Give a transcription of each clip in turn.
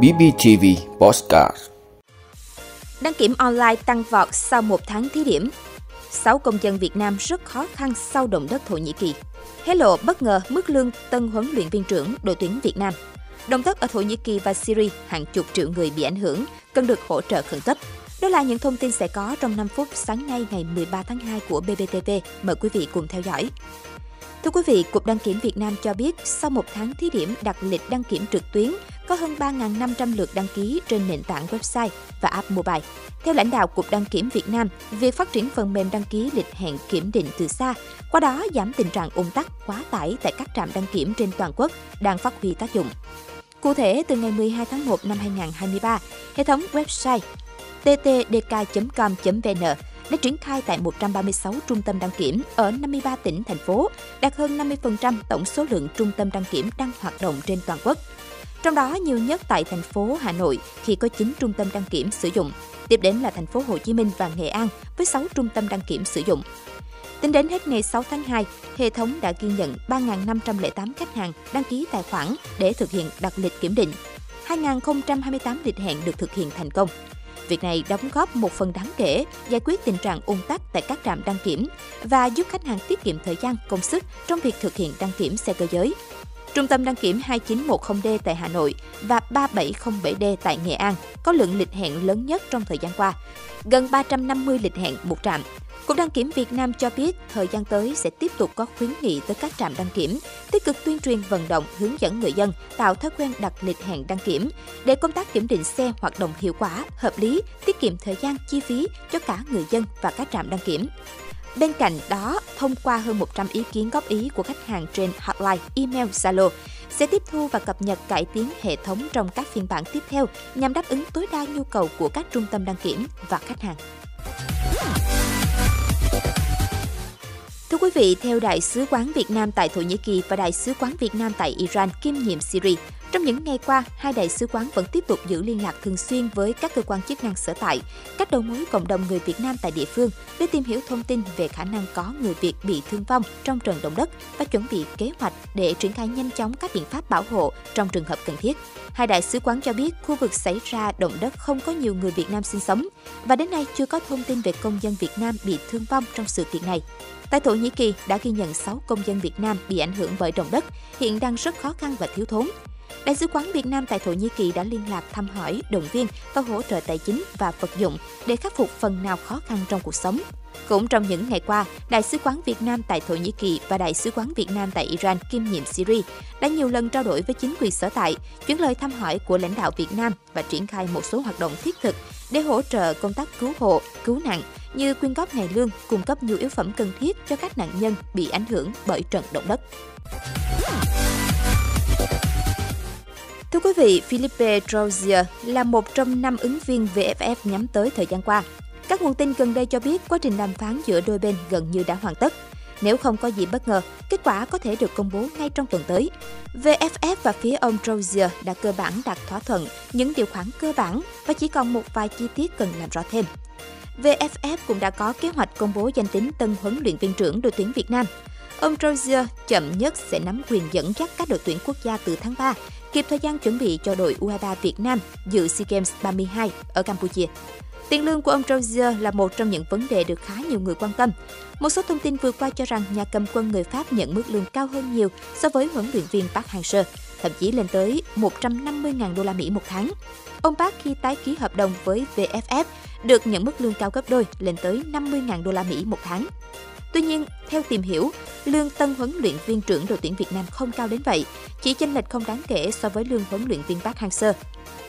BBTV Postcard Đăng kiểm online tăng vọt sau một tháng thí điểm. 6 công dân Việt Nam rất khó khăn sau động đất Thổ Nhĩ Kỳ. Hé lộ bất ngờ mức lương tân huấn luyện viên trưởng đội tuyển Việt Nam. Động đất ở Thổ Nhĩ Kỳ và Syria, hàng chục triệu người bị ảnh hưởng, cần được hỗ trợ khẩn cấp. Đó là những thông tin sẽ có trong 5 phút sáng nay ngày 13 tháng 2 của BBTV. Mời quý vị cùng theo dõi. Thưa quý vị, Cục Đăng kiểm Việt Nam cho biết sau một tháng thí điểm đặt lịch đăng kiểm trực tuyến, có hơn 3.500 lượt đăng ký trên nền tảng website và app mobile. Theo lãnh đạo Cục Đăng kiểm Việt Nam, việc phát triển phần mềm đăng ký lịch hẹn kiểm định từ xa, qua đó giảm tình trạng ủng tắc, quá tải tại các trạm đăng kiểm trên toàn quốc đang phát huy tác dụng. Cụ thể, từ ngày 12 tháng 1 năm 2023, hệ thống website ttdk.com.vn đã triển khai tại 136 trung tâm đăng kiểm ở 53 tỉnh, thành phố, đạt hơn 50% tổng số lượng trung tâm đăng kiểm đang hoạt động trên toàn quốc. Trong đó nhiều nhất tại thành phố Hà Nội khi có 9 trung tâm đăng kiểm sử dụng. Tiếp đến là thành phố Hồ Chí Minh và Nghệ An với 6 trung tâm đăng kiểm sử dụng. Tính đến hết ngày 6 tháng 2, hệ thống đã ghi nhận 3.508 khách hàng đăng ký tài khoản để thực hiện đặt lịch kiểm định. 2.028 lịch hẹn được thực hiện thành công. Việc này đóng góp một phần đáng kể giải quyết tình trạng ùn tắc tại các trạm đăng kiểm và giúp khách hàng tiết kiệm thời gian, công sức trong việc thực hiện đăng kiểm xe cơ giới. Trung tâm đăng kiểm 2910D tại Hà Nội và 3707D tại Nghệ An có lượng lịch hẹn lớn nhất trong thời gian qua, gần 350 lịch hẹn một trạm. Cục đăng kiểm Việt Nam cho biết thời gian tới sẽ tiếp tục có khuyến nghị tới các trạm đăng kiểm, tích cực tuyên truyền vận động hướng dẫn người dân tạo thói quen đặt lịch hẹn đăng kiểm để công tác kiểm định xe hoạt động hiệu quả, hợp lý, tiết kiệm thời gian chi phí cho cả người dân và các trạm đăng kiểm. Bên cạnh đó, thông qua hơn 100 ý kiến góp ý của khách hàng trên hotline, email, Zalo, sẽ tiếp thu và cập nhật cải tiến hệ thống trong các phiên bản tiếp theo nhằm đáp ứng tối đa nhu cầu của các trung tâm đăng kiểm và khách hàng. Thưa quý vị, theo Đại sứ quán Việt Nam tại Thổ Nhĩ Kỳ và Đại sứ quán Việt Nam tại Iran kiêm nhiệm Syria, trong những ngày qua, hai đại sứ quán vẫn tiếp tục giữ liên lạc thường xuyên với các cơ quan chức năng sở tại, các đầu mối cộng đồng người Việt Nam tại địa phương để tìm hiểu thông tin về khả năng có người Việt bị thương vong trong trận động đất và chuẩn bị kế hoạch để triển khai nhanh chóng các biện pháp bảo hộ trong trường hợp cần thiết. Hai đại sứ quán cho biết khu vực xảy ra động đất không có nhiều người Việt Nam sinh sống và đến nay chưa có thông tin về công dân Việt Nam bị thương vong trong sự kiện này. Tại Thổ Nhĩ Kỳ đã ghi nhận 6 công dân Việt Nam bị ảnh hưởng bởi động đất, hiện đang rất khó khăn và thiếu thốn. Đại sứ quán Việt Nam tại Thổ Nhĩ Kỳ đã liên lạc thăm hỏi, động viên và hỗ trợ tài chính và vật dụng để khắc phục phần nào khó khăn trong cuộc sống. Cũng trong những ngày qua, Đại sứ quán Việt Nam tại Thổ Nhĩ Kỳ và Đại sứ quán Việt Nam tại Iran kiêm nhiệm Syria đã nhiều lần trao đổi với chính quyền sở tại, chuyển lời thăm hỏi của lãnh đạo Việt Nam và triển khai một số hoạt động thiết thực để hỗ trợ công tác cứu hộ, cứu nạn như quyên góp ngày lương, cung cấp nhu yếu phẩm cần thiết cho các nạn nhân bị ảnh hưởng bởi trận động đất. Thưa quý vị, Philippe Drozier là một trong năm ứng viên VFF nhắm tới thời gian qua. Các nguồn tin gần đây cho biết quá trình đàm phán giữa đôi bên gần như đã hoàn tất. Nếu không có gì bất ngờ, kết quả có thể được công bố ngay trong tuần tới. VFF và phía ông Drozier đã cơ bản đạt thỏa thuận những điều khoản cơ bản và chỉ còn một vài chi tiết cần làm rõ thêm. VFF cũng đã có kế hoạch công bố danh tính tân huấn luyện viên trưởng đội tuyển Việt Nam. Ông Drozier chậm nhất sẽ nắm quyền dẫn dắt các đội tuyển quốc gia từ tháng 3, kịp thời gian chuẩn bị cho đội U23 Việt Nam dự SEA Games 32 ở Campuchia. Tiền lương của ông Rozier là một trong những vấn đề được khá nhiều người quan tâm. Một số thông tin vừa qua cho rằng nhà cầm quân người Pháp nhận mức lương cao hơn nhiều so với huấn luyện viên Park Hang-seo, thậm chí lên tới 150.000 đô la Mỹ một tháng. Ông Park khi tái ký hợp đồng với VFF được nhận mức lương cao gấp đôi lên tới 50.000 đô la Mỹ một tháng. Tuy nhiên, theo tìm hiểu, lương tân huấn luyện viên trưởng đội tuyển Việt Nam không cao đến vậy, chỉ chênh lệch không đáng kể so với lương huấn luyện viên Park Hang-seo.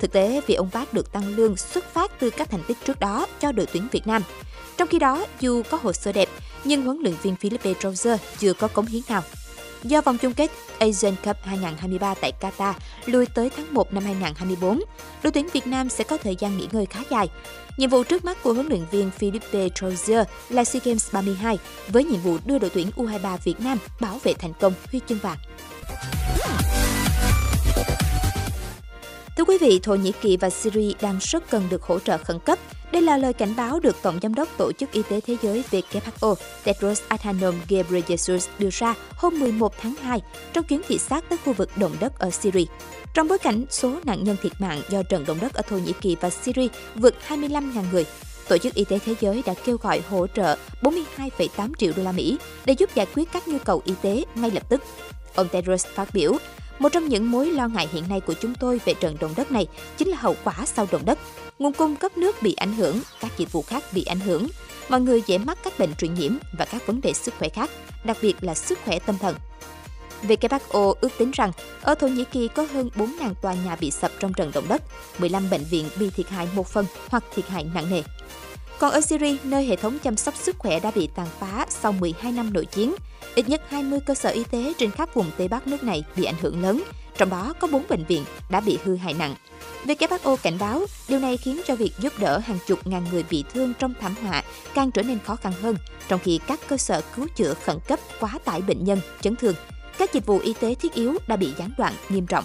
Thực tế, vì ông Park được tăng lương xuất phát từ các thành tích trước đó cho đội tuyển Việt Nam. Trong khi đó, dù có hồ sơ đẹp, nhưng huấn luyện viên Philippe Drozer chưa có cống hiến nào. Do vòng chung kết Asian Cup 2023 tại Qatar lùi tới tháng 1 năm 2024, đội tuyển Việt Nam sẽ có thời gian nghỉ ngơi khá dài. Nhiệm vụ trước mắt của huấn luyện viên Philippe Trozier là SEA Games 32 với nhiệm vụ đưa đội tuyển U23 Việt Nam bảo vệ thành công huy chương vàng. Thưa quý vị, Thổ Nhĩ Kỳ và Syria đang rất cần được hỗ trợ khẩn cấp. Đây là lời cảnh báo được Tổng Giám đốc Tổ chức Y tế Thế giới WHO Tedros Adhanom Ghebreyesus đưa ra hôm 11 tháng 2 trong chuyến thị sát tới khu vực động đất ở Syria. Trong bối cảnh số nạn nhân thiệt mạng do trận động đất ở Thổ Nhĩ Kỳ và Syria vượt 25.000 người, Tổ chức Y tế Thế giới đã kêu gọi hỗ trợ 42,8 triệu đô la Mỹ để giúp giải quyết các nhu cầu y tế ngay lập tức. Ông Tedros phát biểu, một trong những mối lo ngại hiện nay của chúng tôi về trận động đất này chính là hậu quả sau động đất. Nguồn cung cấp nước bị ảnh hưởng, các dịch vụ khác bị ảnh hưởng, mọi người dễ mắc các bệnh truyền nhiễm và các vấn đề sức khỏe khác, đặc biệt là sức khỏe tâm thần. WHO ước tính rằng ở Thổ Nhĩ Kỳ có hơn 4.000 tòa nhà bị sập trong trận động đất, 15 bệnh viện bị thiệt hại một phần hoặc thiệt hại nặng nề. Còn ở Syria, nơi hệ thống chăm sóc sức khỏe đã bị tàn phá sau 12 năm nội chiến, ít nhất 20 cơ sở y tế trên khắp vùng Tây Bắc nước này bị ảnh hưởng lớn, trong đó có 4 bệnh viện đã bị hư hại nặng. WHO cảnh báo điều này khiến cho việc giúp đỡ hàng chục ngàn người bị thương trong thảm họa càng trở nên khó khăn hơn, trong khi các cơ sở cứu chữa khẩn cấp quá tải bệnh nhân, chấn thương. Các dịch vụ y tế thiết yếu đã bị gián đoạn nghiêm trọng.